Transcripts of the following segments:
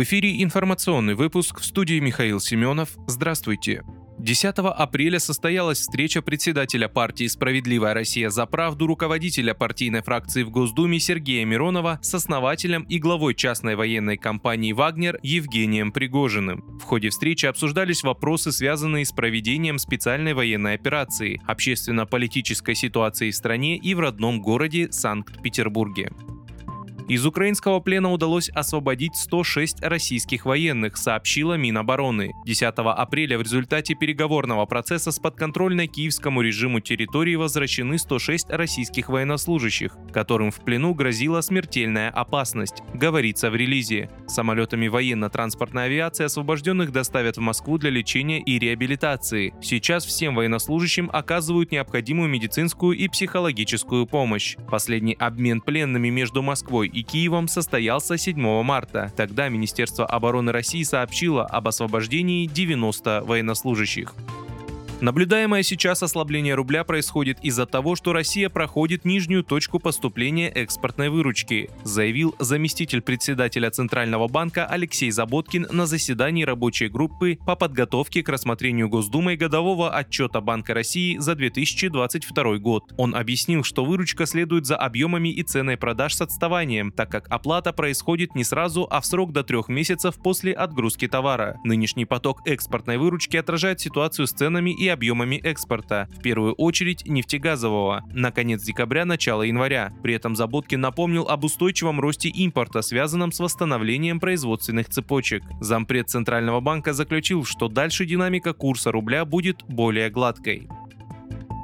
В эфире информационный выпуск в студии Михаил Семенов. Здравствуйте. 10 апреля состоялась встреча председателя партии «Справедливая Россия за правду» руководителя партийной фракции в Госдуме Сергея Миронова с основателем и главой частной военной компании «Вагнер» Евгением Пригожиным. В ходе встречи обсуждались вопросы, связанные с проведением специальной военной операции, общественно-политической ситуацией в стране и в родном городе Санкт-Петербурге. Из украинского плена удалось освободить 106 российских военных, сообщила Минобороны. 10 апреля в результате переговорного процесса с подконтрольной киевскому режиму территории возвращены 106 российских военнослужащих, которым в плену грозила смертельная опасность, говорится в релизе. Самолетами военно-транспортной авиации освобожденных доставят в Москву для лечения и реабилитации. Сейчас всем военнослужащим оказывают необходимую медицинскую и психологическую помощь. Последний обмен пленными между Москвой и и Киевом состоялся 7 марта. Тогда Министерство обороны России сообщило об освобождении 90 военнослужащих. Наблюдаемое сейчас ослабление рубля происходит из-за того, что Россия проходит нижнюю точку поступления экспортной выручки, заявил заместитель председателя Центрального банка Алексей Заботкин на заседании рабочей группы по подготовке к рассмотрению Госдумой годового отчета Банка России за 2022 год. Он объяснил, что выручка следует за объемами и ценой продаж с отставанием, так как оплата происходит не сразу, а в срок до трех месяцев после отгрузки товара. Нынешний поток экспортной выручки отражает ситуацию с ценами и объемами экспорта, в первую очередь нефтегазового, на конец декабря – начало января. При этом Заботкин напомнил об устойчивом росте импорта, связанном с восстановлением производственных цепочек. Зампред Центрального банка заключил, что дальше динамика курса рубля будет более гладкой.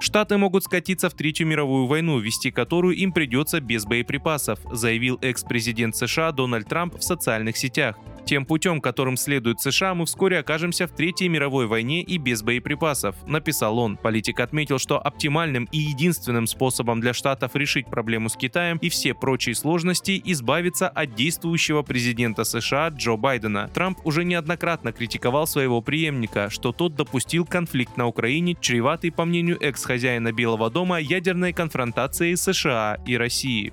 Штаты могут скатиться в Третью мировую войну, вести которую им придется без боеприпасов, заявил экс-президент США Дональд Трамп в социальных сетях. Тем путем, которым следует США, мы вскоре окажемся в Третьей мировой войне и без боеприпасов, написал он. Политик отметил, что оптимальным и единственным способом для Штатов решить проблему с Китаем и все прочие сложности избавиться от действующего президента США Джо Байдена. Трамп уже неоднократно критиковал своего преемника, что тот допустил конфликт на Украине, чреватый, по мнению экс-хозяина Белого дома, ядерной конфронтацией США и России.